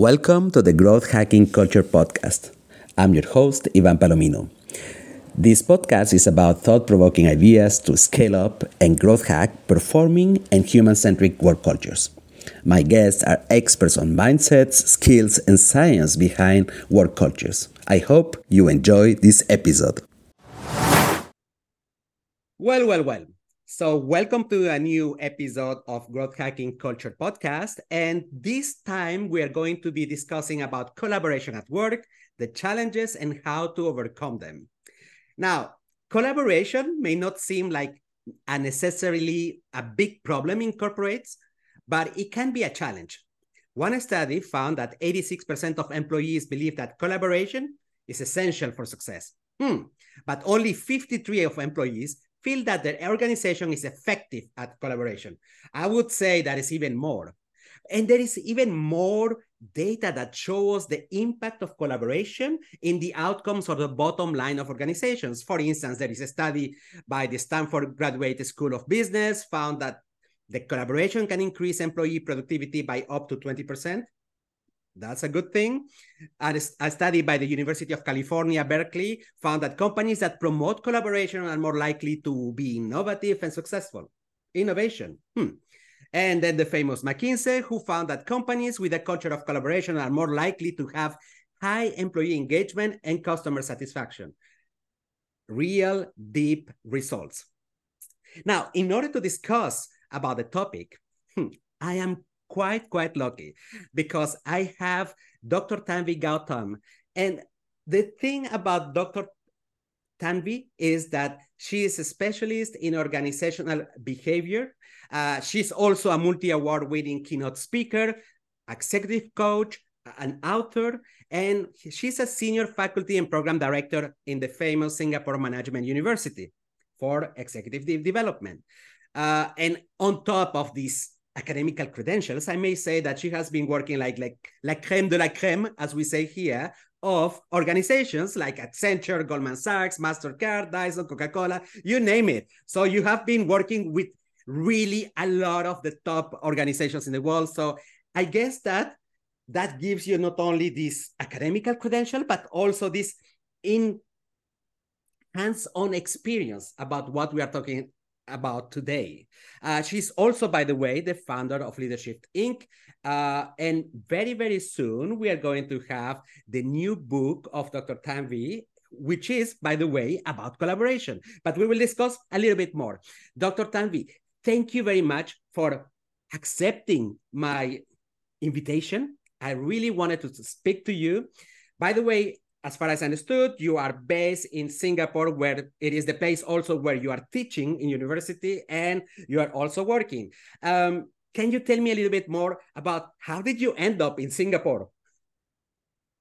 Welcome to the Growth Hacking Culture Podcast. I'm your host, Ivan Palomino. This podcast is about thought provoking ideas to scale up and growth hack performing and human centric work cultures. My guests are experts on mindsets, skills, and science behind work cultures. I hope you enjoy this episode. Well, well, well. So, welcome to a new episode of Growth Hacking Culture podcast. And this time we are going to be discussing about collaboration at work, the challenges, and how to overcome them. Now, collaboration may not seem like a necessarily a big problem in corporates, but it can be a challenge. One study found that 86% of employees believe that collaboration is essential for success. Hmm. But only 53 of employees feel that their organization is effective at collaboration. I would say that is even more. And there is even more data that shows the impact of collaboration in the outcomes or the bottom line of organizations. For instance, there is a study by the Stanford Graduate School of Business found that the collaboration can increase employee productivity by up to 20%. That's a good thing. A study by the University of California, Berkeley found that companies that promote collaboration are more likely to be innovative and successful. Innovation. Hmm. And then the famous McKinsey, who found that companies with a culture of collaboration are more likely to have high employee engagement and customer satisfaction. Real deep results. Now, in order to discuss about the topic, hmm, I am quite, quite lucky because I have Dr. Tanvi Gautam. And the thing about Dr. Tanvi is that she is a specialist in organizational behavior. Uh, she's also a multi award winning keynote speaker, executive coach, an author, and she's a senior faculty and program director in the famous Singapore Management University for executive development. Uh, and on top of this academical credentials, I may say that she has been working like like la creme de la creme, as we say here, of organizations like Accenture, Goldman Sachs, Mastercard, Dyson, Coca-Cola, you name it. So you have been working with really a lot of the top organizations in the world. So I guess that that gives you not only this academical credential, but also this in hands-on experience about what we are talking about today. Uh, she's also, by the way, the founder of Leadership Inc. Uh, and very, very soon, we are going to have the new book of Dr. Tanvi, which is, by the way, about collaboration. But we will discuss a little bit more. Dr. Tanvi, thank you very much for accepting my invitation. I really wanted to speak to you. By the way, as far as I understood, you are based in Singapore, where it is the place also where you are teaching in university and you are also working. Um, can you tell me a little bit more about how did you end up in Singapore?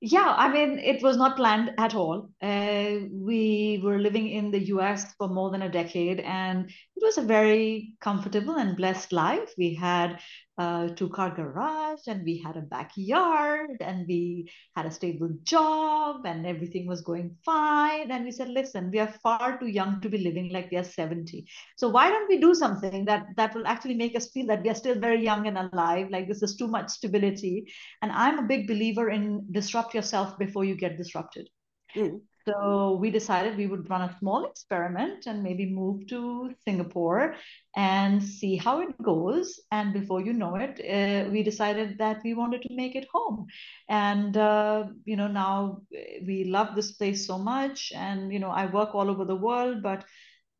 Yeah, I mean, it was not planned at all. Uh, we were living in the US for more than a decade, and it was a very comfortable and blessed life. We had a two car garage and we had a backyard and we had a stable job and everything was going fine. And we said listen we are far too young to be living like we are 70 so why don't we do something that that will actually make us feel that we are still very young and alive? Like this is too much stability. And i'm a big believer in disrupt yourself before you get disrupted. Mm. So we decided we would run a small experiment and maybe move to Singapore and see how it goes. And before you know it, uh, we decided that we wanted to make it home. And, uh, you know, now we love this place so much. And, you know, I work all over the world, but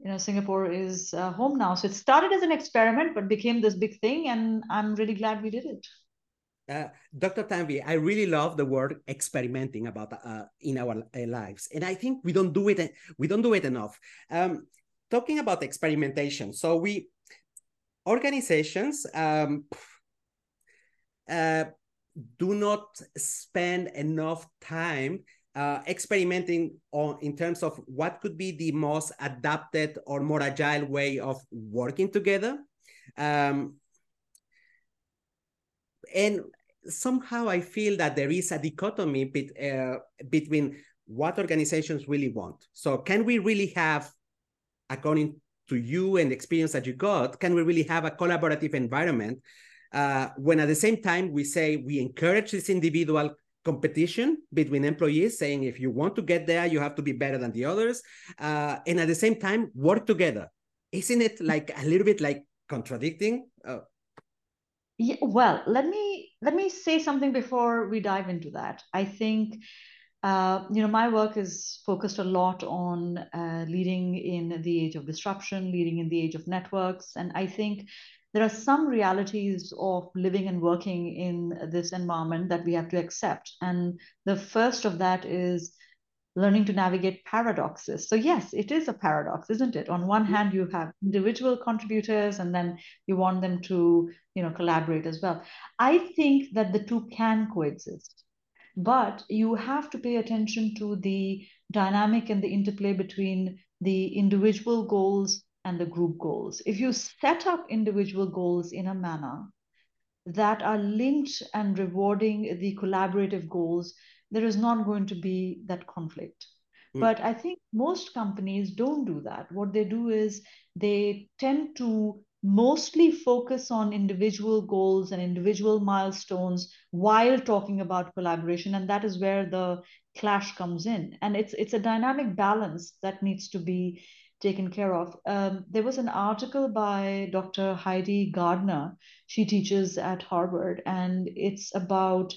you know singapore is uh, home now so it started as an experiment but became this big thing and i'm really glad we did it uh, Dr. Tanvi, I really love the word experimenting about uh, in our uh, lives, and I think we don't do it. We don't do it enough. Um, talking about experimentation, so we organizations um, uh, do not spend enough time uh, experimenting on in terms of what could be the most adapted or more agile way of working together. Um, and somehow I feel that there is a dichotomy uh, between what organizations really want. So, can we really have, according to you and the experience that you got, can we really have a collaborative environment uh, when at the same time we say we encourage this individual competition between employees, saying if you want to get there, you have to be better than the others, uh, and at the same time work together. Isn't it like a little bit like contradicting? Uh, yeah, well, let me let me say something before we dive into that. I think uh, you know my work is focused a lot on uh, leading in the age of disruption, leading in the age of networks, and I think there are some realities of living and working in this environment that we have to accept. And the first of that is learning to navigate paradoxes. So, yes, it is a paradox, isn't it? On one mm-hmm. hand, you have individual contributors, and then you want them to, you know, collaborate as well. I think that the two can coexist, but you have to pay attention to the dynamic and the interplay between the individual goals and the group goals. If you set up individual goals in a manner that are linked and rewarding the collaborative goals, there is not going to be that conflict. Mm. But I think most companies don't do that. What they do is they tend to mostly focus on individual goals and individual milestones while talking about collaboration and that is where the clash comes in and it's it's a dynamic balance that needs to be taken care of. Um, there was an article by Dr. Heidi Gardner. She teaches at Harvard, and it's about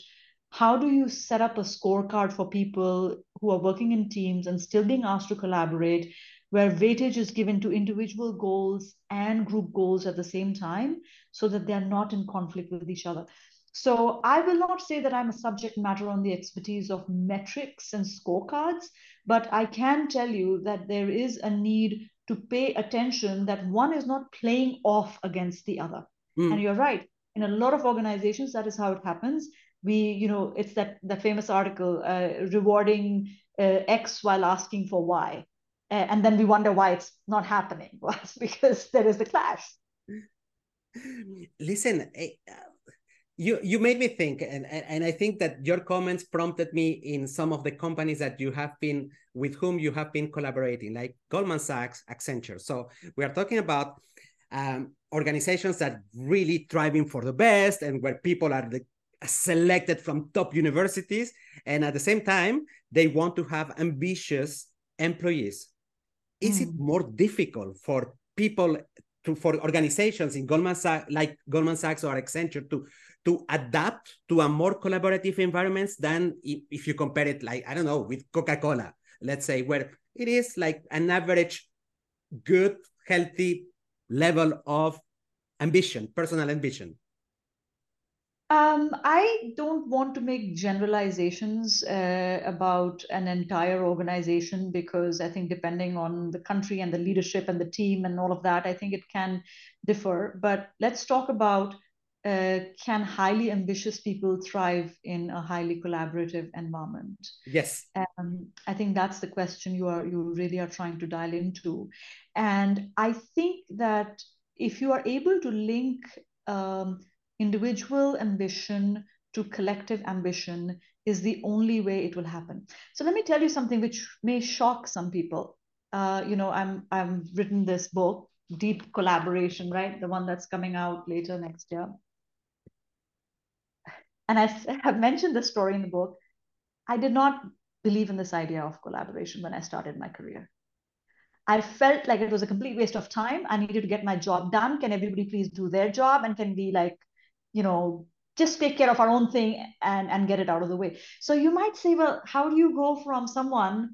how do you set up a scorecard for people who are working in teams and still being asked to collaborate, where weightage is given to individual goals and group goals at the same time so that they're not in conflict with each other. So I will not say that I'm a subject matter on the expertise of metrics and scorecards, but I can tell you that there is a need to pay attention that one is not playing off against the other. Mm. And you're right. In a lot of organizations, that is how it happens. We, you know, it's that that famous article uh, rewarding uh, X while asking for Y, and then we wonder why it's not happening. Well, because there is a clash. Listen, eh, you you made me think and, and i think that your comments prompted me in some of the companies that you have been with whom you have been collaborating like goldman sachs accenture so we are talking about um, organizations that really thriving for the best and where people are the, selected from top universities and at the same time they want to have ambitious employees is mm. it more difficult for people to for organizations in Goldman Sachs like Goldman Sachs or Accenture to to adapt to a more collaborative environments than if you compare it like i don't know with coca-cola let's say where it is like an average good healthy level of ambition personal ambition um, I don't want to make generalizations uh, about an entire organization because I think depending on the country and the leadership and the team and all of that, I think it can differ. But let's talk about uh, can highly ambitious people thrive in a highly collaborative environment? Yes. Um, I think that's the question you are you really are trying to dial into, and I think that if you are able to link um, individual ambition to collective ambition is the only way it will happen. So let me tell you something which may shock some people. Uh, you know, I'm I've written this book, Deep Collaboration, right? The one that's coming out later next year and I have mentioned this story in the book, I did not believe in this idea of collaboration when I started my career. I felt like it was a complete waste of time. I needed to get my job done. Can everybody please do their job? And can we like, you know, just take care of our own thing and, and get it out of the way. So you might say, well, how do you go from someone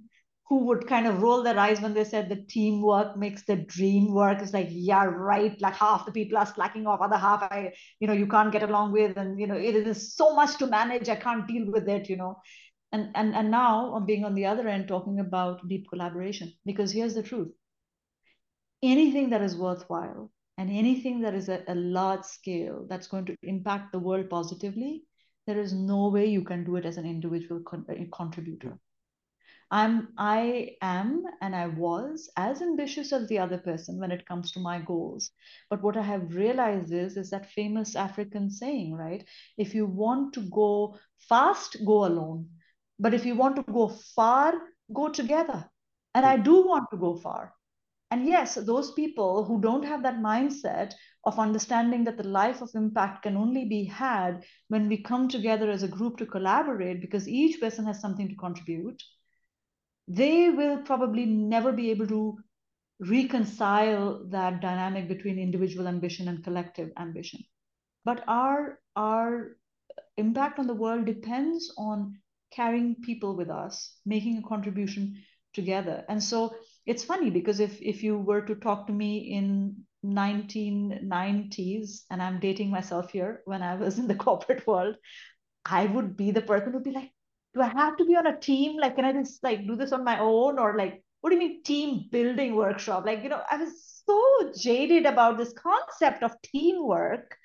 who would kind of roll their eyes when they said the teamwork makes the dream work. It's like, yeah, right. Like half the people are slacking off, other half I, you know, you can't get along with, and you know, it is so much to manage. I can't deal with it, you know. And and and now I'm being on the other end talking about deep collaboration because here's the truth. Anything that is worthwhile and anything that is at a large scale that's going to impact the world positively, there is no way you can do it as an individual con- uh, contributor I'm I am and I was as ambitious as the other person when it comes to my goals. But what I have realized is is that famous African saying, right? If you want to go fast, go alone. But if you want to go far, go together. And I do want to go far. And yes, those people who don't have that mindset of understanding that the life of impact can only be had when we come together as a group to collaborate because each person has something to contribute, they will probably never be able to reconcile that dynamic between individual ambition and collective ambition. But our, our impact on the world depends on carrying people with us, making a contribution together. And so it's funny because if if you were to talk to me in 1990s and i'm dating myself here when i was in the corporate world i would be the person who'd be like do i have to be on a team? Like can i just like do this on my own? Or like what do you mean team building workshop? Like you know i was so jaded about this concept of teamwork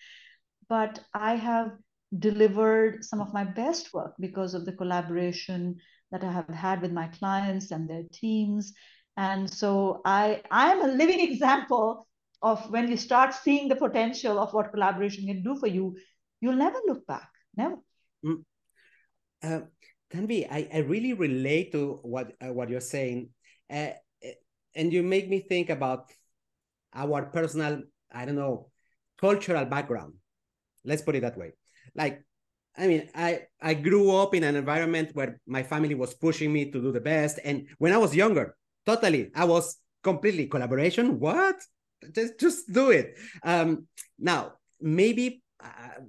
but i have delivered some of my best work because of the collaboration that i have had with my clients and their teams and so I I'm a living example of when you start seeing the potential of what collaboration can do for you, you'll never look back. Never. Mm. Uh, Tanvi, I, I really relate to what uh, what you're saying, uh, and you make me think about our personal, I don't know, cultural background. Let's put it that way. Like, I mean, I I grew up in an environment where my family was pushing me to do the best, and when I was younger, totally. I was completely collaboration. What? Just just do it. Um, now maybe uh,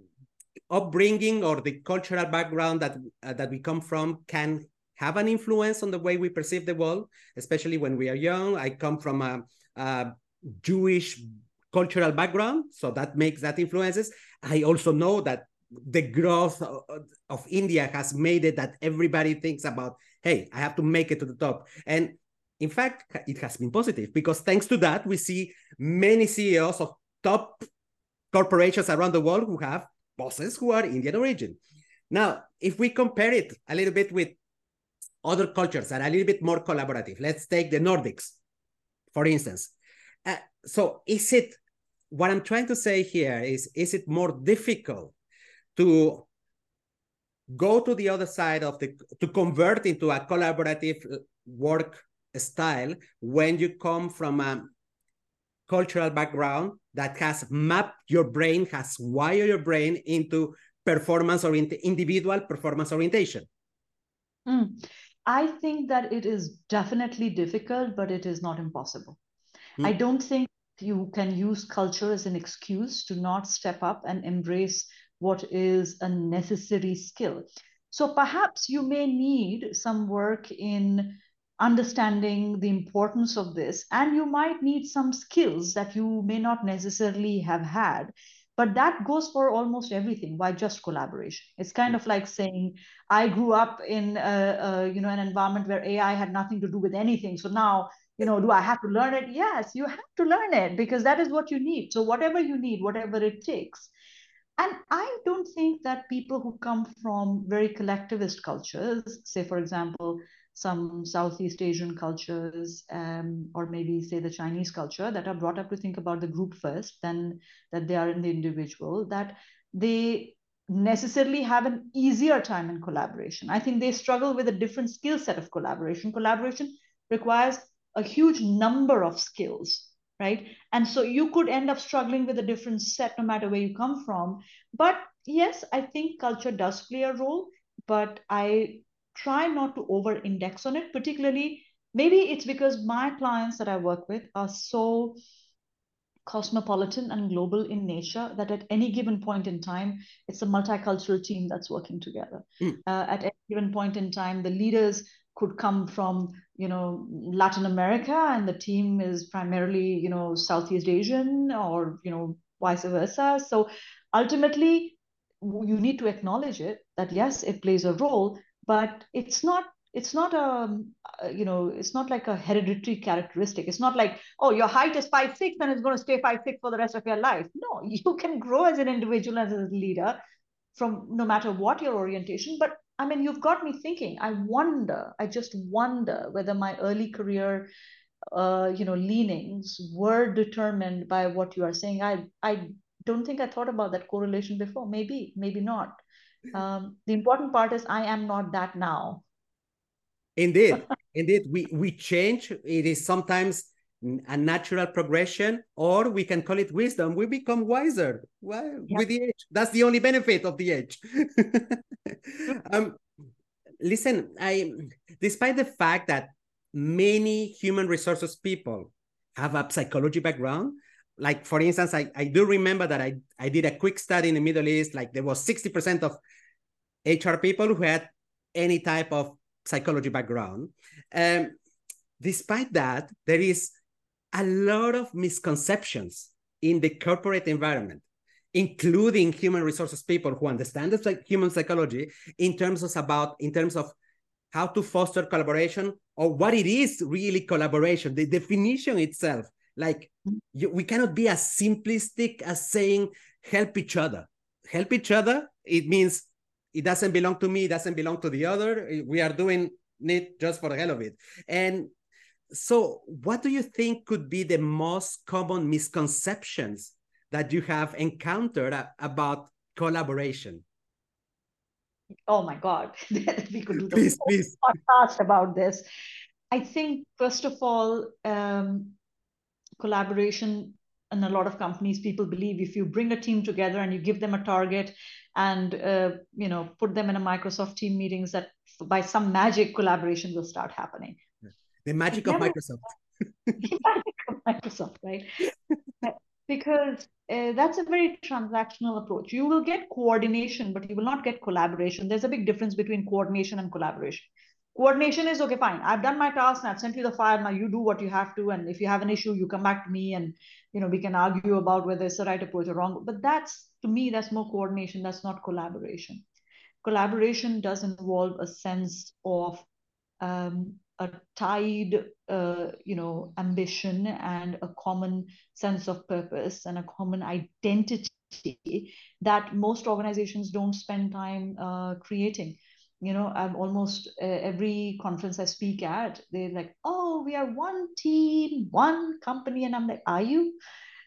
upbringing or the cultural background that uh, that we come from can have an influence on the way we perceive the world, especially when we are young. I come from a, a Jewish cultural background, so that makes that influences. I also know that the growth of, of India has made it that everybody thinks about, hey, I have to make it to the top. And in fact, it has been positive because thanks to that, we see many CEOs of top corporations around the world who have bosses who are Indian origin. Now, if we compare it a little bit with other cultures that are a little bit more collaborative, let's take the Nordics, for instance. Uh, so, is it what I'm trying to say here is is it more difficult to go to the other side of the to convert into a collaborative work style when you come from a cultural background that has mapped your brain, has wired your brain into performance or individual performance orientation? Mm. I think that it is definitely difficult, but it is not impossible. Mm. I don't think you can use culture as an excuse to not step up and embrace what is a necessary skill. So perhaps you may need some work in understanding the importance of this and you might need some skills that you may not necessarily have had but that goes for almost everything why just collaboration. It's kind of like saying i grew up in a, you know an environment where ai had nothing to do with anything so now you know do i have to learn it? Yes you have to learn it because that is what you need. So whatever you need whatever it takes. And i don't think that people who come from very collectivist cultures say for example some Southeast Asian cultures, um, or maybe say the Chinese culture, that are brought up to think about the group first, then that they are in the individual, that they necessarily have an easier time in collaboration. I think they struggle with a different skill set of collaboration. Collaboration requires a huge number of skills, right? And so you could end up struggling with a different set no matter where you come from. But yes, I think culture does play a role, but I try not to over index on it, particularly maybe it's because my clients that I work with are so cosmopolitan and global in nature that at any given point in time, it's a multicultural team that's working together. Mm. Uh, at any given point in time, the leaders could come from you know Latin America and the team is primarily you know Southeast Asian or you know vice versa. So ultimately, you need to acknowledge it that yes, it plays a role, but it's not it's not a you know it's not like a hereditary characteristic. It's not like oh your height is five six and it's going to stay five six for the rest of your life. No you can grow as an individual as a leader from no matter what your orientation. But i mean you've got me thinking. I wonder i just wonder whether my early career uh, you know leanings were determined by what you are saying. I i don't think i thought about that correlation before. Maybe maybe not um, the important part is I am not that now. Indeed, indeed, we we change. It is sometimes a natural progression, or we can call it wisdom. We become wiser well, yep. with the age. That's the only benefit of the age. um, listen, I, despite the fact that many human resources people have a psychology background, like for instance, I, I do remember that I, I did a quick study in the Middle East, like there was 60% of HR people who had any type of psychology background. Um, despite that, there is a lot of misconceptions in the corporate environment, including human resources people who understand the like human psychology in terms of about in terms of how to foster collaboration or what it is really collaboration, the definition itself. Like you, we cannot be as simplistic as saying help each other. Help each other. It means it doesn't belong to me. It doesn't belong to the other. We are doing it just for the hell of it. And so what do you think could be the most common misconceptions that you have encountered about collaboration oh my god we could do the please, please. podcast about this i think first of all um, collaboration in a lot of companies people believe if you bring a team together and you give them a target and uh, you know put them in a microsoft team meetings that by some magic collaboration will start happening the magic of Microsoft. the magic of Microsoft, right? because uh, that's a very transactional approach. You will get coordination, but you will not get collaboration. There's a big difference between coordination and collaboration. Coordination is okay, fine. I've done my task and I've sent you the file. Now you do what you have to. And if you have an issue, you come back to me and you know we can argue about whether it's the right approach or wrong. But that's to me, that's more coordination. That's not collaboration. Collaboration does involve a sense of um, a tied uh, you know ambition and a common sense of purpose and a common identity that most organizations don't spend time uh, creating you know i'm almost uh, every conference i speak at they're like oh we are one team one company and i'm like are you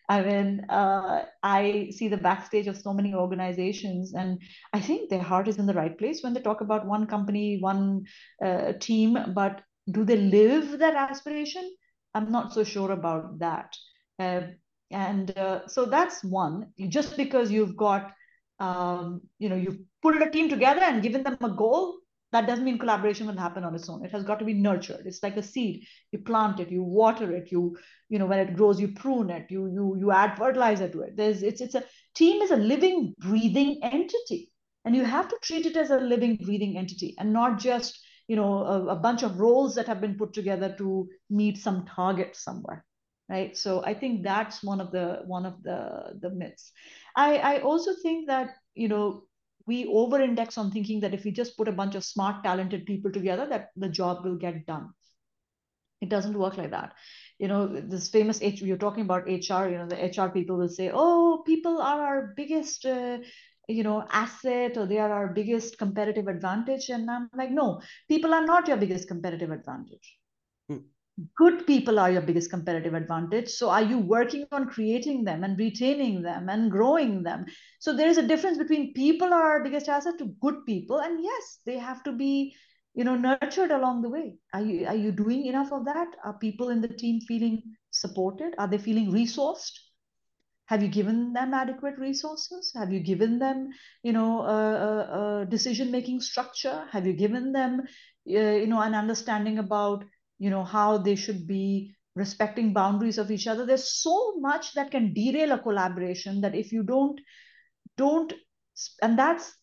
I mean, uh, I see the backstage of so many organizations, and I think their heart is in the right place when they talk about one company, one uh, team. But do they live that aspiration? I'm not so sure about that. Uh, and uh, so that's one. Just because you've got, um, you know, you've put a team together and given them a goal, that doesn't mean collaboration will happen on its own. It has got to be nurtured. It's like a seed. You plant it, you water it, you, you know, when it grows, you prune it, you you you add fertilizer to it. There's it's it's a team is a living, breathing entity. And you have to treat it as a living, breathing entity and not just you know a, a, bunch of roles that have been put together to meet some target somewhere right? So i think that's one of the one of the the myths. I i also think that you know we over index on thinking that if we just put a bunch of smart talented people together that the job will get done. It doesn't work like that. You know this famous H, you're talking about hr you know the hr people will say oh people are our biggest uh, you know asset or they are our biggest competitive advantage. And i'm like no people are not your biggest competitive advantage. Hmm. Good people are your biggest competitive advantage. So are you working on creating them and retaining them and growing them? So there is a difference between people are our biggest asset to good people. And yes they have to be you know nurtured along the way. Are you are you doing enough of that? Are people in the team feeling supported? Are they feeling resourced? Have you given them adequate resources? Have you given them you know a, a, decision making structure? Have you given them uh, you know an understanding about you know how they should be respecting boundaries of each other. There's so much that can derail a collaboration that if you don't don't and that's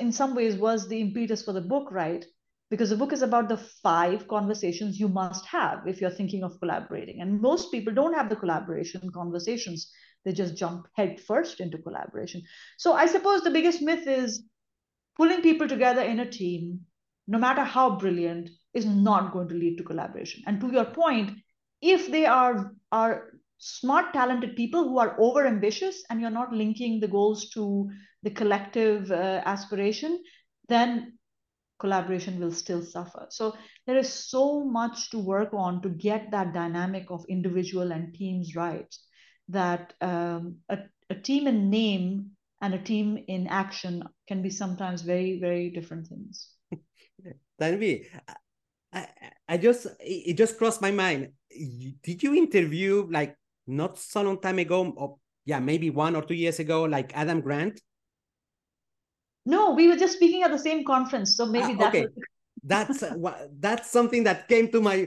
in some ways was the impetus for the book right? Because the book is about the five conversations you must have if you're thinking of collaborating. And most people don't have the collaboration conversations. They just jump head first into collaboration. So I suppose the biggest myth is pulling people together in a team, no matter how brilliant, is not going to lead to collaboration. And to your point, if they are are smart, talented people who are over ambitious and you're not linking the goals to the collective uh, aspiration, then collaboration will still suffer. So there is so much to work on to get that dynamic of individual and teams right that um, a, a team in name and a team in action can be sometimes very, very different things. Tanvi, I, just it just crossed my mind. did you interview like not so long time ago, or yeah, maybe one or two years ago, like Adam Grant? No, we were just speaking at the same conference, so maybe ah, okay. that's uh, that's something that came to my.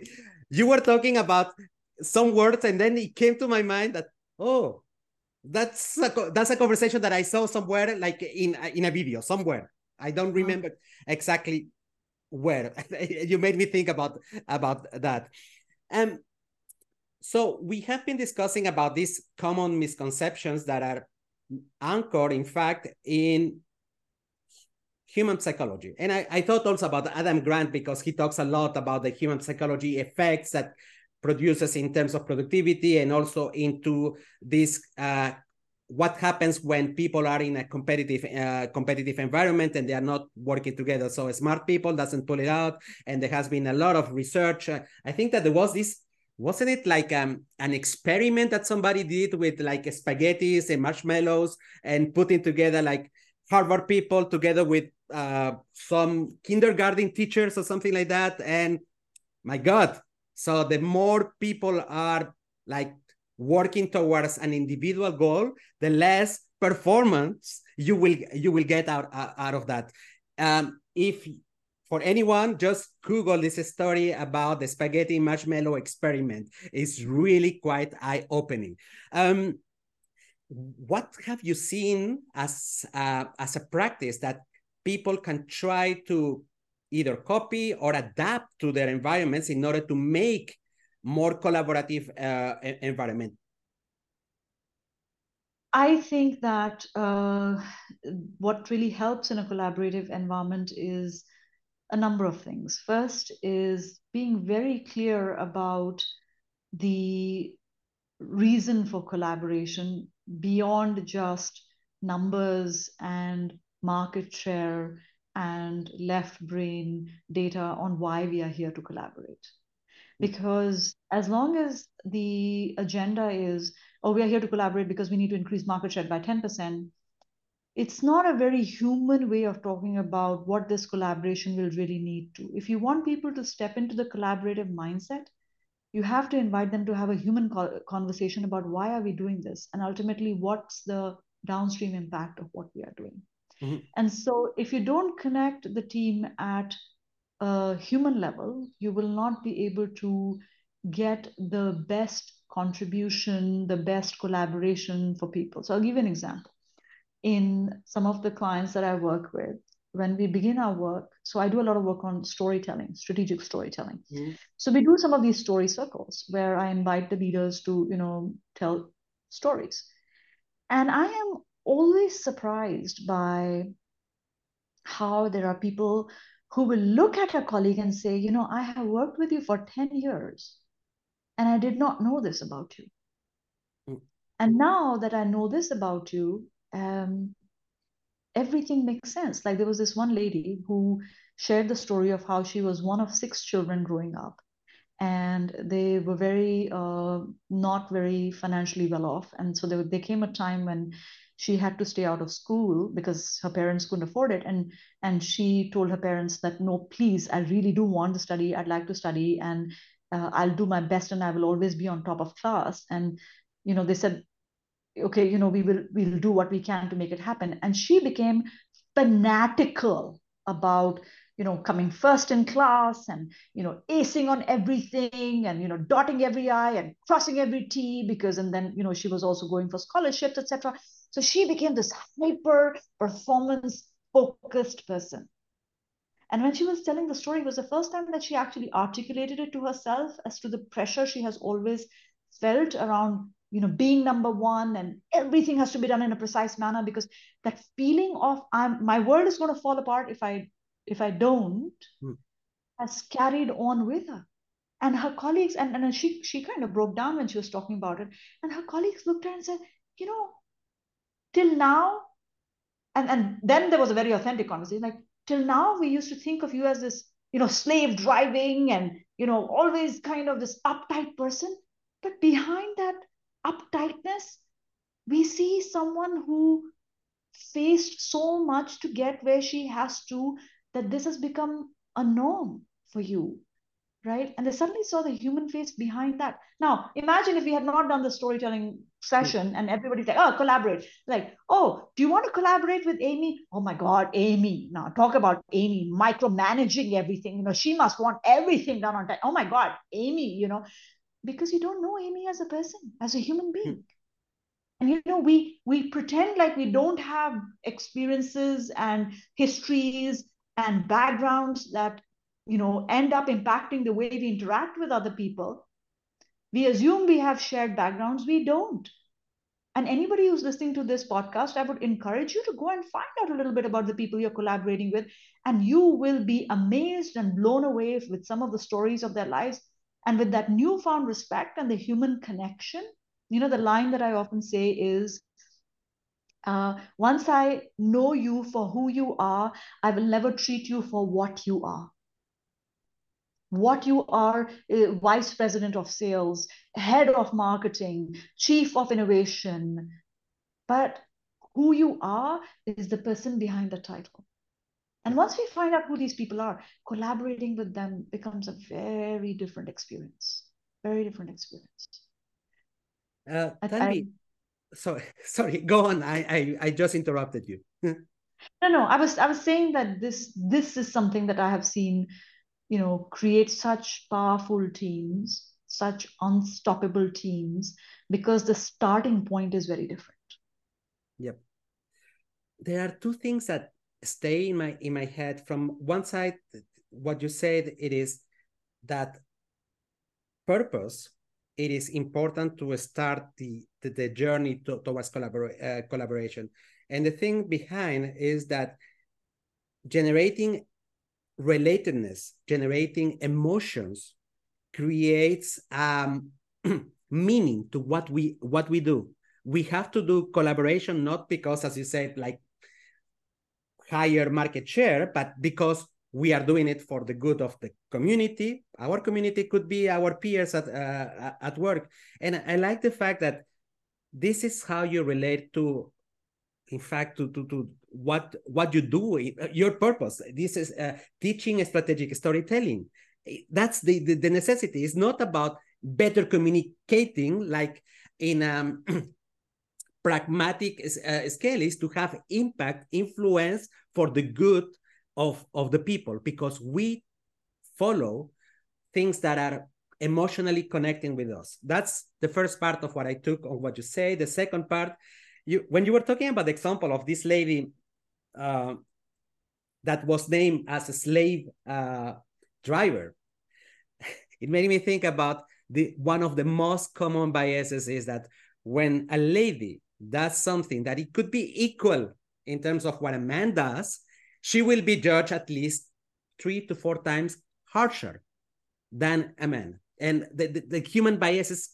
You were talking about some words, and then it came to my mind that oh, that's a, that's a conversation that I saw somewhere, like in in a video somewhere. I don't uh-huh. remember exactly where. you made me think about about that. Um, so we have been discussing about these common misconceptions that are anchored, in fact, in human psychology. And I, I thought also about Adam Grant because he talks a lot about the human psychology effects that produces in terms of productivity and also into this uh, what happens when people are in a competitive uh, competitive environment and they are not working together. So smart people doesn't pull it out and there has been a lot of research. Uh, i think that there was this wasn't it like um, an experiment that somebody did with like spaghettis and marshmallows and putting together like harvard people together with uh, some kindergarten teachers or something like that? And my god so the more people are like working towards an individual goal, the less performance you will you will get out out of that. Um, if for anyone, just Google this story about the spaghetti marshmallow experiment. It's really quite eye opening. Um, what have you seen as uh, as a practice that people can try to either copy or adapt to their environments in order to make more collaborative uh, environment? I think that uh, what really helps in a collaborative environment is a number of things. First is being very clear about the reason for collaboration beyond just numbers and market share and left brain data on why we are here to collaborate. Because as long as the agenda is, oh, we are here to collaborate because we need to increase market share by 10%, it's not a very human way of talking about what this collaboration will really need to. If you want people to step into the collaborative mindset, you have to invite them to have a human conversation about why are we doing this and ultimately what's the downstream impact of what we are doing Mm-hmm. And so, if you don't connect the team at a human level, you will not be able to get the best contribution, the best collaboration for people. So, I'll give you an example. In some of the clients that I work with, when we begin our work, so I do a lot of work on storytelling, strategic storytelling. Mm-hmm. So we do some of these story circles where I invite the leaders to, you know, tell stories. And I am always surprised by how there are people who will look at a colleague and say, you know, I have worked with you for 10 years and I did not know this about you. Mm. And now that I know this about you, um, everything makes sense. Like there was this one lady who shared the story of how she was one of six children growing up and they were very uh, not very financially well off and so there, there came a time when she had to stay out of school because her parents couldn't afford it. And and she told her parents that no please i really do want to study. I'd like to study and uh, i'll do my best and i will always be on top of class. And you know they said okay you know we will we'll do what we can to make it happen. And she became fanatical about you know coming first in class and you know acing on everything and you know dotting every i and crossing every t because and then you know she was also going for scholarships etc so she became this hyper performance focused person. And when she was telling the story, it was the first time that she actually articulated it to herself as to the pressure she has always felt around, you know, being number one and everything has to be done in a precise manner because that feeling of I'm my world is going to fall apart if I if I don't hmm. has carried on with her. And her colleagues, and, and she she kind of broke down when she was talking about it. And her colleagues looked at her and said, you know, till now, and, and then there was a very authentic conversation, like till now we used to think of you as this, you know, slave driving and, you know, always kind of this uptight person. But behind that uptightness, we see someone who faced so much to get where she has to that this has become a norm for you right? And they suddenly saw the human face behind that. Now, imagine if we had not done the storytelling session and everybody's like, oh, collaborate. Like, oh, do you want to collaborate with Amy? Oh my God, Amy. Now talk about Amy micromanaging everything. You know, she must want everything done on time. Oh my God, Amy, you know, because you don't know Amy as a person, as a human being. Hmm. And you know, we we pretend like we don't have experiences and histories and backgrounds that you know end up impacting the way we interact with other people. We assume we have shared backgrounds. We don't. And anybody who's listening to this podcast i would encourage you to go and find out a little bit about the people you're collaborating with and you will be amazed and blown away with some of the stories of their lives. And with that newfound respect and the human connection you know the line that i often say is uh, once I know you for who you are, I will never treat you for what you are what you are uh, vice president of sales head of marketing chief of innovation. But who you are is the person behind the title. And once we find out who these people are collaborating with them becomes a very different experience. Very different experience. Uh, Tanvi, sorry sorry go on. I, I i just interrupted you. No no i was i was saying that this this is something that i have seen you know create such powerful teams such unstoppable teams because the starting point is very different. Yep. There are two things that stay in my in my head. From one side what you said it is that purpose it is important to start the the, the journey to, towards collabor uh, collaboration. And the thing behind is that generating relatedness, generating emotions, creates um, meaning to what we what we do. We have to do collaboration not because, as you said, like higher market share, but because we are doing it for the good of the community. Our community could be our peers at uh, at work, and I like the fact that this is how you relate to in fact to to, to what what you do your purpose. This is uh, teaching strategic storytelling. That's the, the, the necessity. It's not about better communicating like in um pragmatic uh, scale is to have impact influence for the good of of the people because we follow things that are emotionally connecting with us. That's the first part of what i took on what you say. The second part you when you were talking about the example of this lady uh, that was named as a slave uh, driver, it made me think about the one of the most common biases is that when a lady does something that it could be equal in terms of what a man does, she will be judged at least three to four times harsher than a man. And the, the, the human biases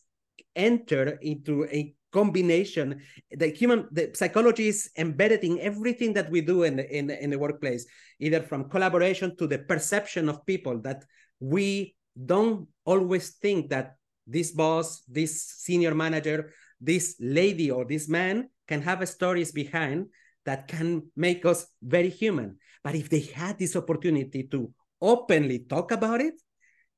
enter into a combination. The human the psychology is embedded in everything that we do in the, in in the workplace either from collaboration to the perception of people that we don't always think that this boss this senior manager this lady or this man can have stories behind that can make us very human. But if they had this opportunity to openly talk about it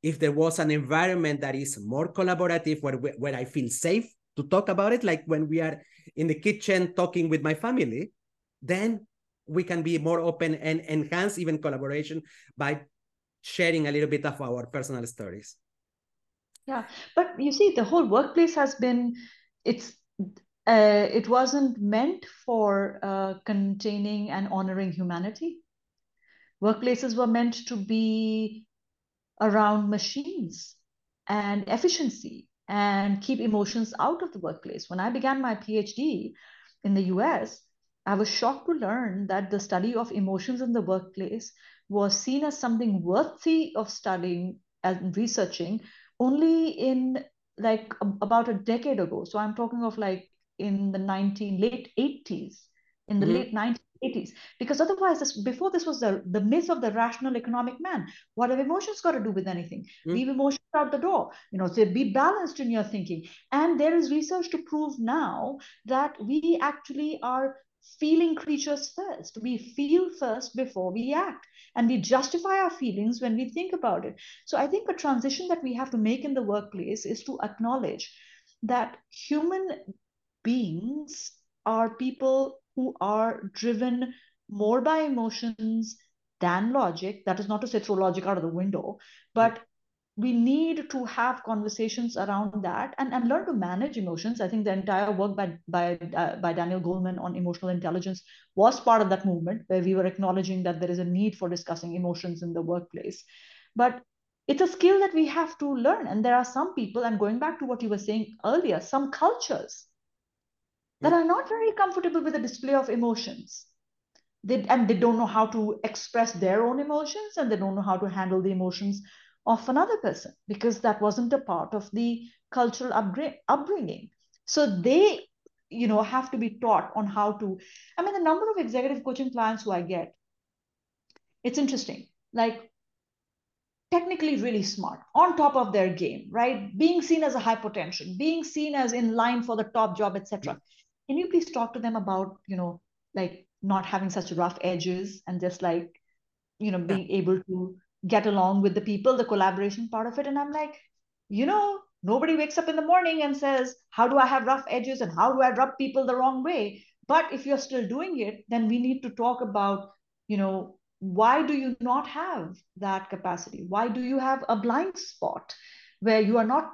if there was an environment that is more collaborative where, where i feel safe to talk about it, like when we are in the kitchen talking with my family, then we can be more open and enhance even collaboration by sharing a little bit of our personal stories. Yeah, but you see, the whole workplace has been it's uh, it wasn't meant for uh, containing and honoring humanity. Workplaces were meant to be around machines and efficiency and keep emotions out of the workplace. When I began my PhD in the US, I was shocked to learn that the study of emotions in the workplace was seen as something worthy of studying and researching only in like about a decade ago. So I'm talking of like in the 19 late 80s, in the mm-hmm. late 1980s because otherwise this, before this was the, the myth of the rational economic man what have emotions got to do with anything mm. leave emotions out the door you know say be balanced in your thinking and there is research to prove now that we actually are feeling creatures first. We feel first before we act. And we justify our feelings when we think about it. So I think a transition that we have to make in the workplace is to acknowledge that human beings are people who are driven more by emotions than logic. That is not to say throw logic out of the window, but we need to have conversations around that and, and learn to manage emotions. I think the entire work by by uh, by Daniel Goleman on emotional intelligence was part of that movement, where we were acknowledging that there is a need for discussing emotions in the workplace. But it's a skill that we have to learn. And there are some people, and going back to what you were saying earlier, some cultures that hmm. are not very comfortable with the display of emotions. They, and they don't know how to express their own emotions and they don't know how to handle the emotions of another person because that wasn't a part of the cultural upbringing. So they, you know, have to be taught on how to. I mean, the number of executive coaching clients who I get, it's interesting. Like technically really smart, on top of their game, right? Being seen as a high potential, being seen as in line for the top job, etc. Can you please talk to them about, you know, like not having such rough edges and just like, you know, being yeah. able to get along with the people, the collaboration part of it. And I'm like, you know, nobody wakes up in the morning and says, how do I have rough edges and how do I rub people the wrong way? But if you're still doing it, then we need to talk about, you know, why do you not have that capacity? Why do you have a blind spot where you are not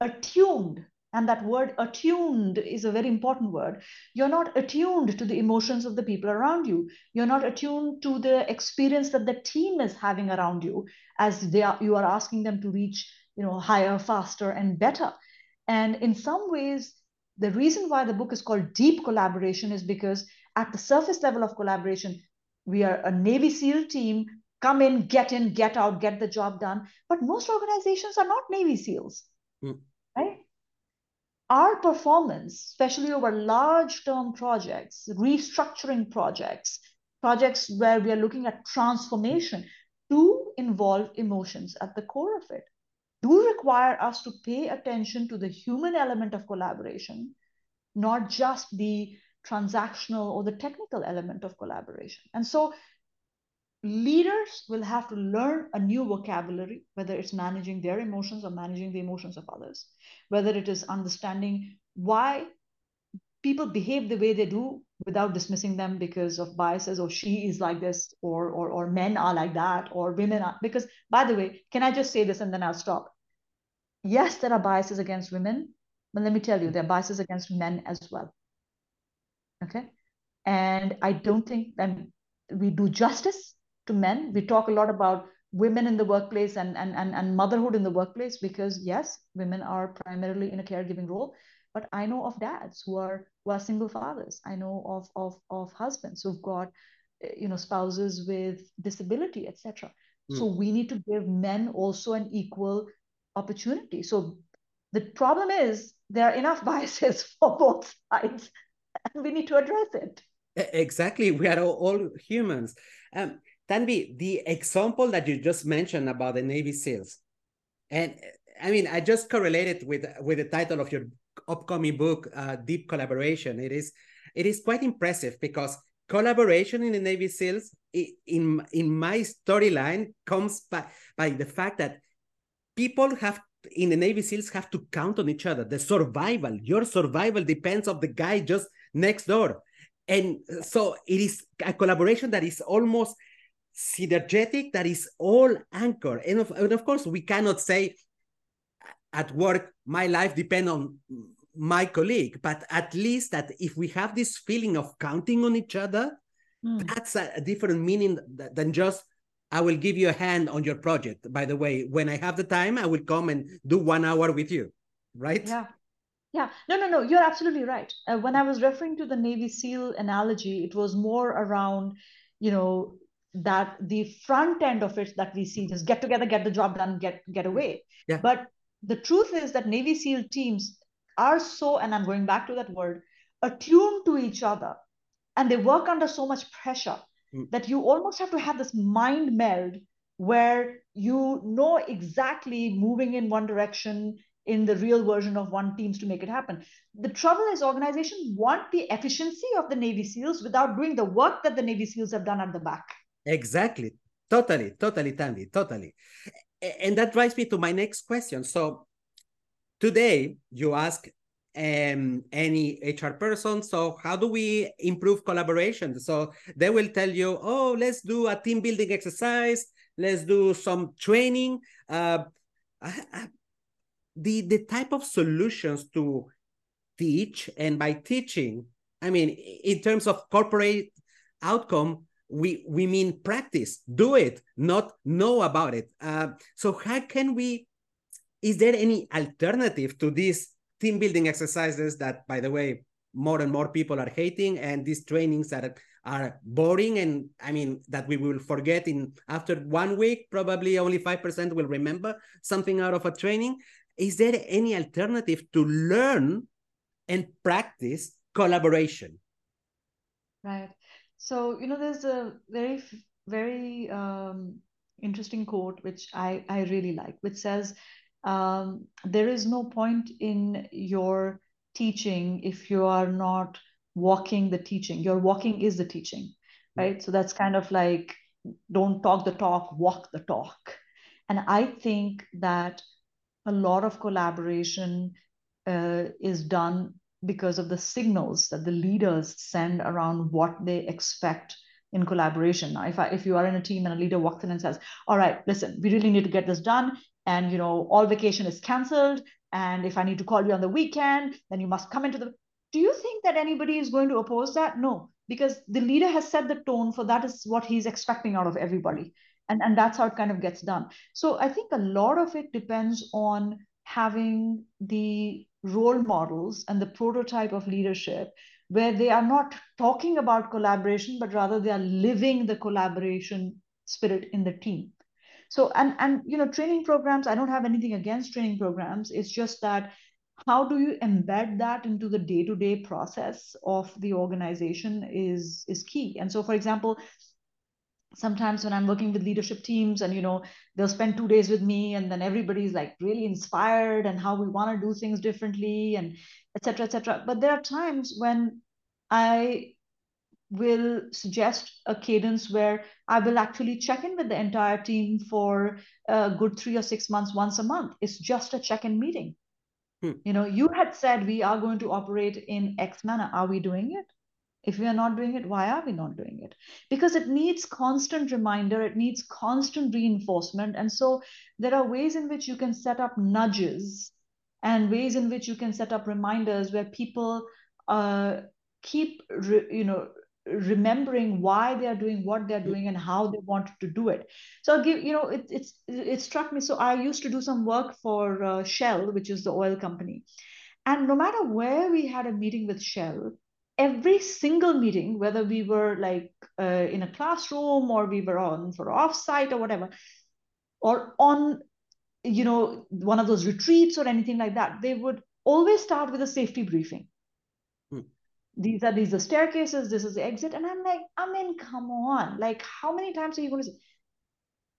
attuned and that word attuned is a very important word. You're not attuned to the emotions of the people around you. You're not attuned to the experience that the team is having around you as they are you are asking them to reach you know higher faster and better. And in some ways the reason why the book is called deep collaboration is because at the surface level of collaboration we are a navy seal team. Come in get in get out get the job done. But most organizations are not navy seals. Mm. right our performance, especially over large term projects, restructuring projects, projects where we are looking at transformation, do involve emotions at the core of it, do require us to pay attention to the human element of collaboration, not just the transactional or the technical element of collaboration. And so leaders will have to learn a new vocabulary, whether it's managing their emotions or managing the emotions of others, whether it is understanding why people behave the way they do without dismissing them because of biases or she is like this or or, or men are like that or women are because by the way can i just say this and then i'll stop? Yes there are biases against women but let me tell you there are biases against men as well. Okay? And i don't think that we do justice to men. We talk a lot about women in the workplace and, and, and, and motherhood in the workplace because yes, women are primarily in a caregiving role. But I know of dads who are who are single fathers. I know of of of husbands who've got you know spouses with disability, etc. Mm. So we need to give men also an equal opportunity. So the problem is there are enough biases for both sides, and we need to address it. Exactly, we are all, all humans. Um, Tanvi, the example that you just mentioned about the Navy SEALs, and I mean, I just correlated with with the title of your upcoming book, uh, Deep Collaboration. It is it is quite impressive because collaboration in the Navy SEALs, in in my storyline, comes by by the fact that people have in the Navy SEALs have to count on each other. The survival, your survival depends on the guy just next door. And so it is a collaboration that is almost synergetic that is all anchored. And of, and of course, we cannot say at work, my life depend on my colleague, but at least that if we have this feeling of counting on each other, mm. that's a, a, different meaning than just I will give you a hand on your project. By the way, when I have the time, I will come and do one hour with you, right? Yeah. Yeah, no, no, no, you're absolutely right. Uh, when I was referring to the Navy SEAL analogy, it was more around, you know, that the front end of it that we see just get together, get the job done, get get away. Yeah. But the truth is that Navy SEAL teams are so, and I'm going back to that word, attuned to each other, and they work under so much pressure mm. that you almost have to have this mind meld where you know exactly moving in one direction in the real version of one teams to make it happen. The trouble is organizations want the efficiency of the Navy SEALs without doing the work that the Navy SEALs have done at the back. Exactly. Totally, totally, Tanvi, totally. And that drives me to my next question. So today you ask um, any HR person, so how do we improve collaboration? So they will tell you, oh, let's do a team building exercise, let's do some training. Uh, the the type of solutions to teach and by teaching i mean in terms of corporate outcome we we mean practice do it not know about it uh, so how can we is there any alternative to these team building exercises that by the way more and more people are hating and these trainings that are boring and i mean that we will forget in after one week probably only 5% will remember something out of a training is there any alternative to learn and practice collaboration? Right. So, you know, there's a very, very um, interesting quote, which I, I really like, which says, um, there is no point in your teaching if you are not walking the teaching. Your walking is the teaching, right? So that's kind of like, don't talk the talk, walk the talk. And I think that a lot of collaboration uh, is done because of the signals that the leaders send around what they expect in collaboration. Now, if I, if you are in a team and a leader walks in and says, "All right, listen, we really need to get this done, and you know, all vacation is canceled, and if I need to call you on the weekend, then you must come into the." Do you think that anybody is going to oppose that? No, because the leader has set the tone for that is what he's expecting out of everybody and and that's how it kind of gets done so i think a lot of it depends on having the role models and the prototype of leadership where they are not talking about collaboration but rather they are living the collaboration spirit in the team. So and and you know training programs i don't have anything against training programs. It's just that how do you embed that into the day-to-day process of the organization is is key. And so for example sometimes when i'm working with leadership teams and you know they'll spend two days with me and then everybody's like really inspired and how we want to do things differently and etc etc but there are times when i will suggest a cadence where i will actually check in with the entire team for a good three or six months once a month. It's just a check-in meeting. Hmm. you know you had said we are going to operate in x manner. Are we doing it if we are not doing it, why are we not doing it? Because it needs constant reminder, it needs constant reinforcement. And so there are ways in which you can set up nudges and ways in which you can set up reminders where people uh, keep, re, you know, remembering why they are doing what they're doing and how they want to do it. So I'll give, you know, it, it's, it struck me. So I used to do some work for uh, Shell, which is the oil company. And no matter where we had a meeting with Shell, every single meeting, whether we were like uh, in a classroom or we were on for offsite or whatever, or on, you know, one of those retreats or anything like that, they would always start with a safety briefing. Hmm. These are these are staircases. This is the exit, and I'm like, I mean, come on! Like, how many times are you going to say?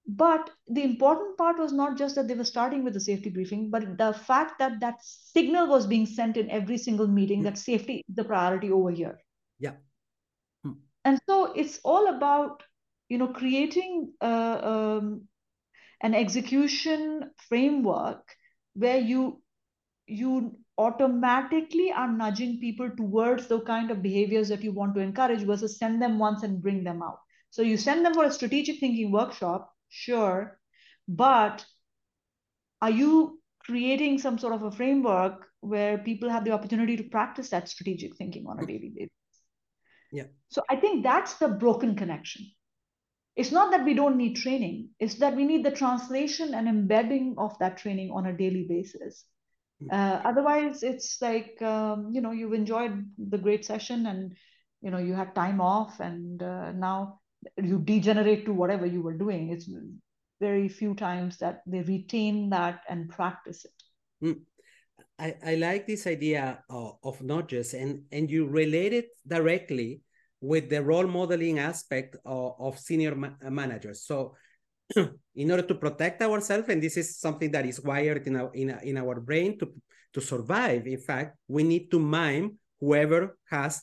But the important part was not just that they were starting with the safety briefing, but the fact that that signal was being sent in every single meeting that safety is the priority over here. Yeah. Hmm. And so it's all about, you know, creating uh, um, an execution framework where you you automatically are nudging people towards the kind of behaviors that you want to encourage versus send them once and bring them out. So you send them for a strategic thinking workshop Sure. But are you creating some sort of a framework where people have the opportunity to practice that strategic thinking on a daily basis? Yeah. So I think that's the broken connection. It's not that we don't need training, it's that we need the translation and embedding of that training on a daily basis. Hmm. Uh, otherwise, it's like, um, you know, you've enjoyed the great session and, you know, you had time off and uh, now you degenerate to whatever you were doing. It's very few times that they retain that and practice it. Mm. I, I like this idea uh, of, of nudges and, and you relate it directly with the role modeling aspect of, of senior ma uh, managers. So in order to protect ourselves, and this is something that is wired in our in, in our brain to to survive. In fact, we need to mime whoever has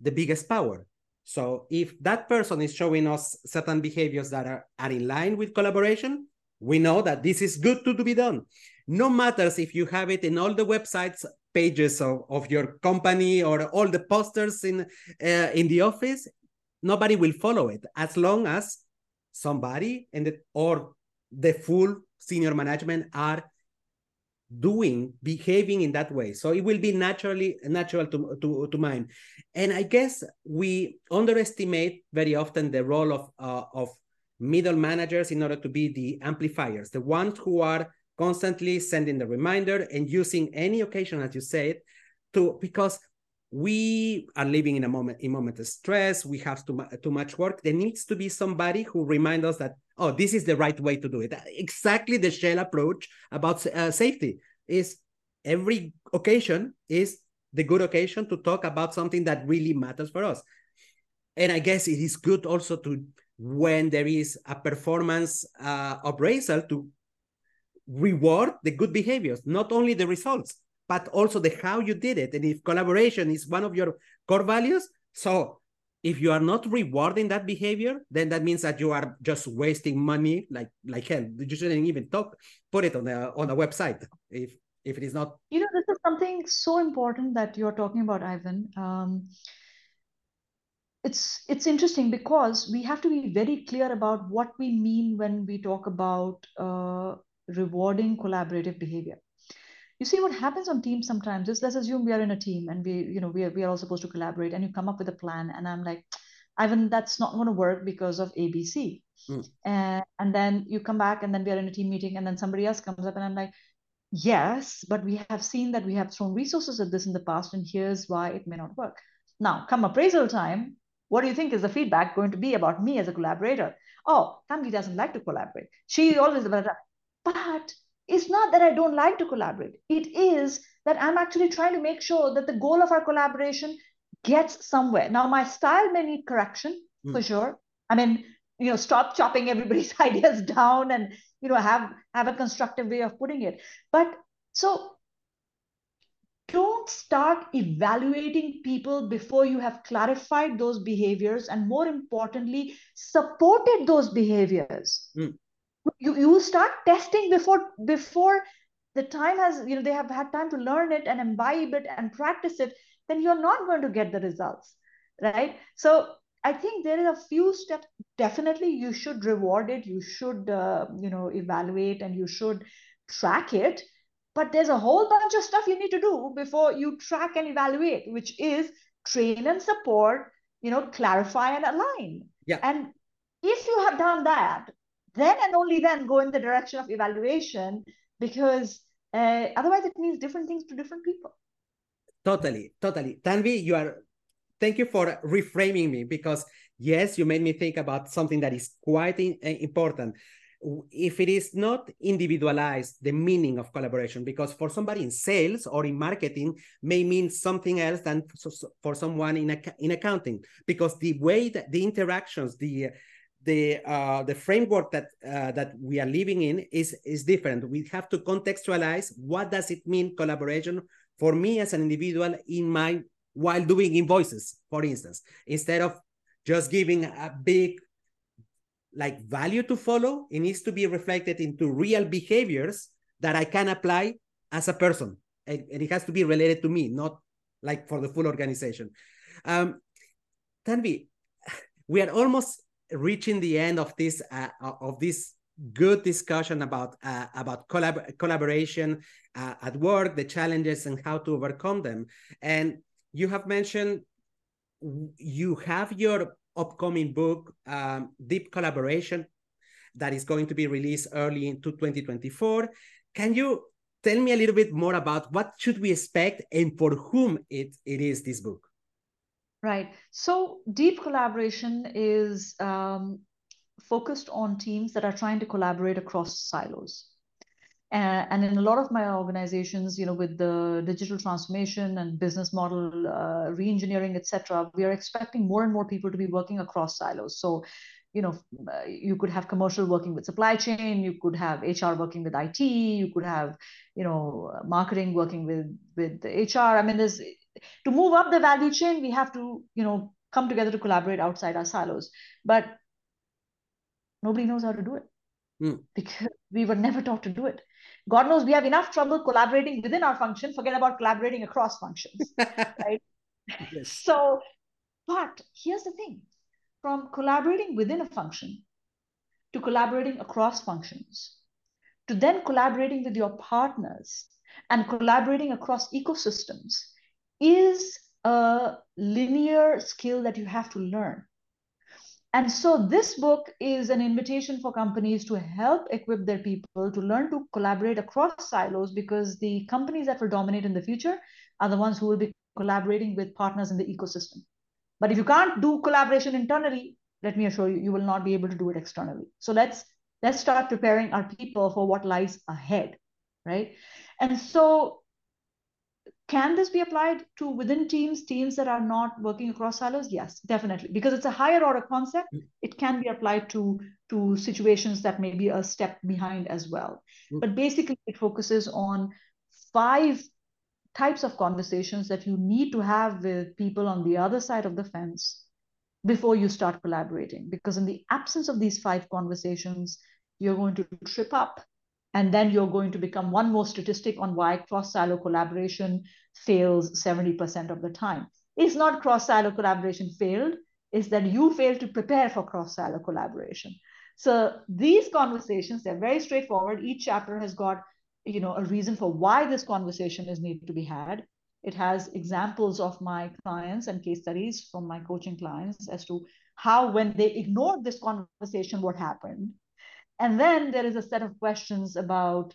the biggest power. So if that person is showing us certain behaviors that are, are in line with collaboration, we know that this is good to, to be done. No matters if you have it in all the websites pages of, of your company or all the posters in uh, in the office, nobody will follow it as long as somebody and the, or the full senior management are doing behaving in that way. So it will be naturally natural to to to mime and i guess we underestimate very often the role of uh, of middle managers in order to be the amplifiers the ones who are constantly sending the reminder and using any occasion as you said to because we are living in a moment in moment of stress. We have too, too much work. There needs to be somebody who reminds us that oh, this is the right way to do it. Exactly the Shell approach about uh, safety is every occasion is the good occasion to talk about something that really matters for us. And I guess it is good also to, when there is a performance uh, appraisal, to reward the good behaviors, not only the results, but also the how you did it. And if collaboration is one of your core values, so if you are not rewarding that behavior then that means that you are just wasting money like like hell. You shouldn't even talk put it on a on a website if if it is not you know this is something so important that you're talking about ivan. Um, it's it's interesting because we have to be very clear about what we mean when we talk about uh, rewarding collaborative behavior you see what happens on teams sometimes is let's assume we are in a team and we you know we are, we are all supposed to collaborate and you come up with a plan and i'm like ivan that's not going to work because of abc mm. and, and then you come back and then we are in a team meeting and then somebody else comes up and i'm like yes but we have seen that we have thrown resources at this in the past and here's why it may not work. Now come appraisal time what do you think is the feedback going to be about me as a collaborator? Oh Tanvi doesn't like to collaborate. She always but it's not that I don't like to collaborate. It is that I'm actually trying to make sure that the goal of our collaboration gets somewhere. Now, my style may need correction mm. for sure. I mean, you know, stop chopping everybody's ideas down and you know have have a constructive way of putting it. But so don't start evaluating people before you have clarified those behaviors and more importantly supported those behaviors mm you you start testing before before the time has you know they have had time to learn it and imbibe it and practice it then you're not going to get the results right? So i think there is a few steps. Definitely you should reward it. You should uh, you know evaluate and you should track it. But there's a whole bunch of stuff you need to do before you track and evaluate which is train and support you know clarify and align. Yeah. And if you have done that then and only then go in the direction of evaluation because uh, otherwise it means different things to different people. Totally totally. Tanvi you are thank you for reframing me because yes you made me think about something that is quite in, uh, important. If it is not individualized the meaning of collaboration because for somebody in sales or in marketing may mean something else than for someone in, in accounting because the way that the interactions the the uh, the framework that uh, that we are living in is is different. We have to contextualize what does it mean collaboration for me as an individual in my while doing invoices, for instance, instead of just giving a big like value to follow, it needs to be reflected into real behaviors that I can apply as a person, and, and it has to be related to me, not like for the full organization. Um, Tanvi, we are almost reaching the end of this uh, of this good discussion about uh, about collab collaboration uh, at work, the challenges and how to overcome them. And you have mentioned you have your upcoming book, um, Deep Collaboration, that is going to be released early into 2024. Can you tell me a little bit more about what should we expect and for whom it, it is this book? Right. So deep collaboration is um, focused on teams that are trying to collaborate across silos. Uh, and in a lot of my organizations, you know, with the digital transformation and business model uh, reengineering, etc., we are expecting more and more people to be working across silos. So, you know uh, you could have commercial working with supply chain you could have hr working with it you could have you know marketing working with with hr i mean there's to move up the value chain we have to you know come together to collaborate outside our silos. But nobody knows how to do it. Mm. because we were never taught to do it. God knows we have enough trouble collaborating within our function. Forget about collaborating across functions right? Yes. so but here's the thing. From collaborating within a function to collaborating across functions to then collaborating with your partners and collaborating across ecosystems is a linear skill that you have to learn. And so this book is an invitation for companies to help equip their people to learn to collaborate across silos because the companies that will dominate in the future are the ones who will be collaborating with partners in the ecosystem. But if you can't do collaboration internally, let me assure you, you will not be able to do it externally. So let's let's start preparing our people for what lies ahead, right? And so can this be applied to within teams, teams that are not working across silos? Yes, definitely. Because it's a higher order concept, it can be applied to, to situations that may be a step behind as well. Mm. But basically, it focuses on five types of conversations that you need to have with people on the other side of the fence before you start collaborating. Because in the absence of these five conversations, you're going to trip up and then you're going to become one more statistic on why cross silo collaboration fails 70% of the time. It's not cross silo collaboration failed, it's that you failed to prepare for cross silo collaboration. So these conversations, they're very straightforward. Each chapter has got you know, a reason for why this conversation is need to be had. It has examples of my clients and case studies from my coaching clients as to how when they ignored this conversation, what happened and then there is a set of questions about,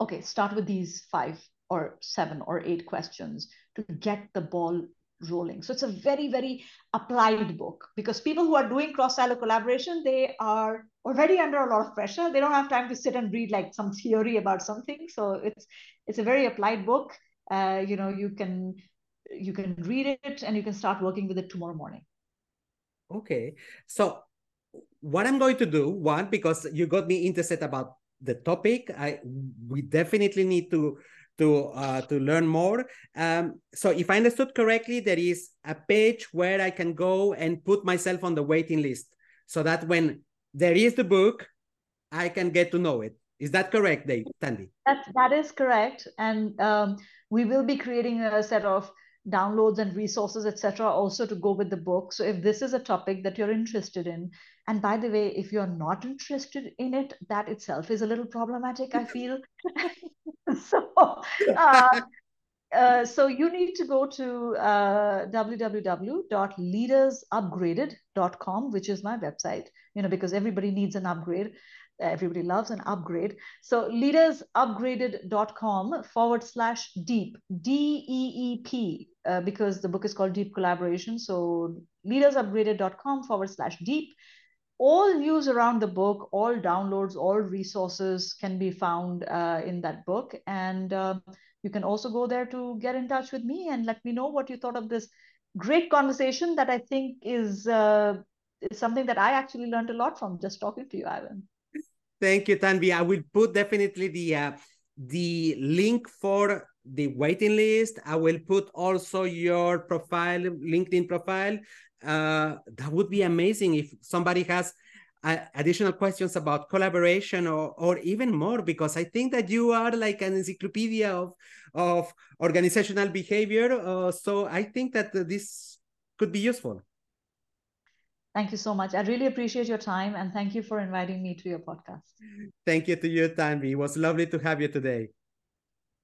okay, start with these five or seven or eight questions to get the ball rolling. So it's a very, very applied book because people who are doing cross-silo collaboration, they are already under a lot of pressure. They don't have time to sit and read like some theory about something. So it's it's a very applied book. Uh, you know, you can you can read it and you can start working with it tomorrow morning. Okay. So what I'm going to do, one, because you got me interested about the topic, I we definitely need to to uh, to learn more. Um, so if I understood correctly, there is a page where I can go and put myself on the waiting list, so that when there is the book, I can get to know it. Is that correct, Dave Tanvi? That that is correct, and um, we will be creating a set of downloads and resources, etc., also to go with the book. So if this is a topic that you're interested in, and by the way, if you're not interested in it, that itself is a little problematic, I feel. so, uh, uh, so you need to go to uh, www.leadersupgraded.com, which is my website, you know, because everybody needs an upgrade everybody loves an upgrade. So leadersupgraded.com forward slash deep, D E E P, uh, because the book is called Deep Collaboration. So leadersupgraded.com forward slash deep. All news around the book, all downloads, all resources can be found uh, in that book. And uh, you can also go there to get in touch with me and let me know what you thought of this great conversation that I think is, uh, is something that I actually learned a lot from just talking to you, Ivan. Thank you, Tanvi. I will put definitely the uh, the link for the waiting list. I will put also your profile, LinkedIn profile. Uh, that would be amazing if somebody has uh, additional questions about collaboration or, or even more, because I think that you are like an encyclopedia of, of organizational behavior. Uh, so I think that this could be useful. Thank you so much. I really appreciate your time and thank you for inviting me to your podcast. Thank you to you, Tanvi. It was lovely to have you today.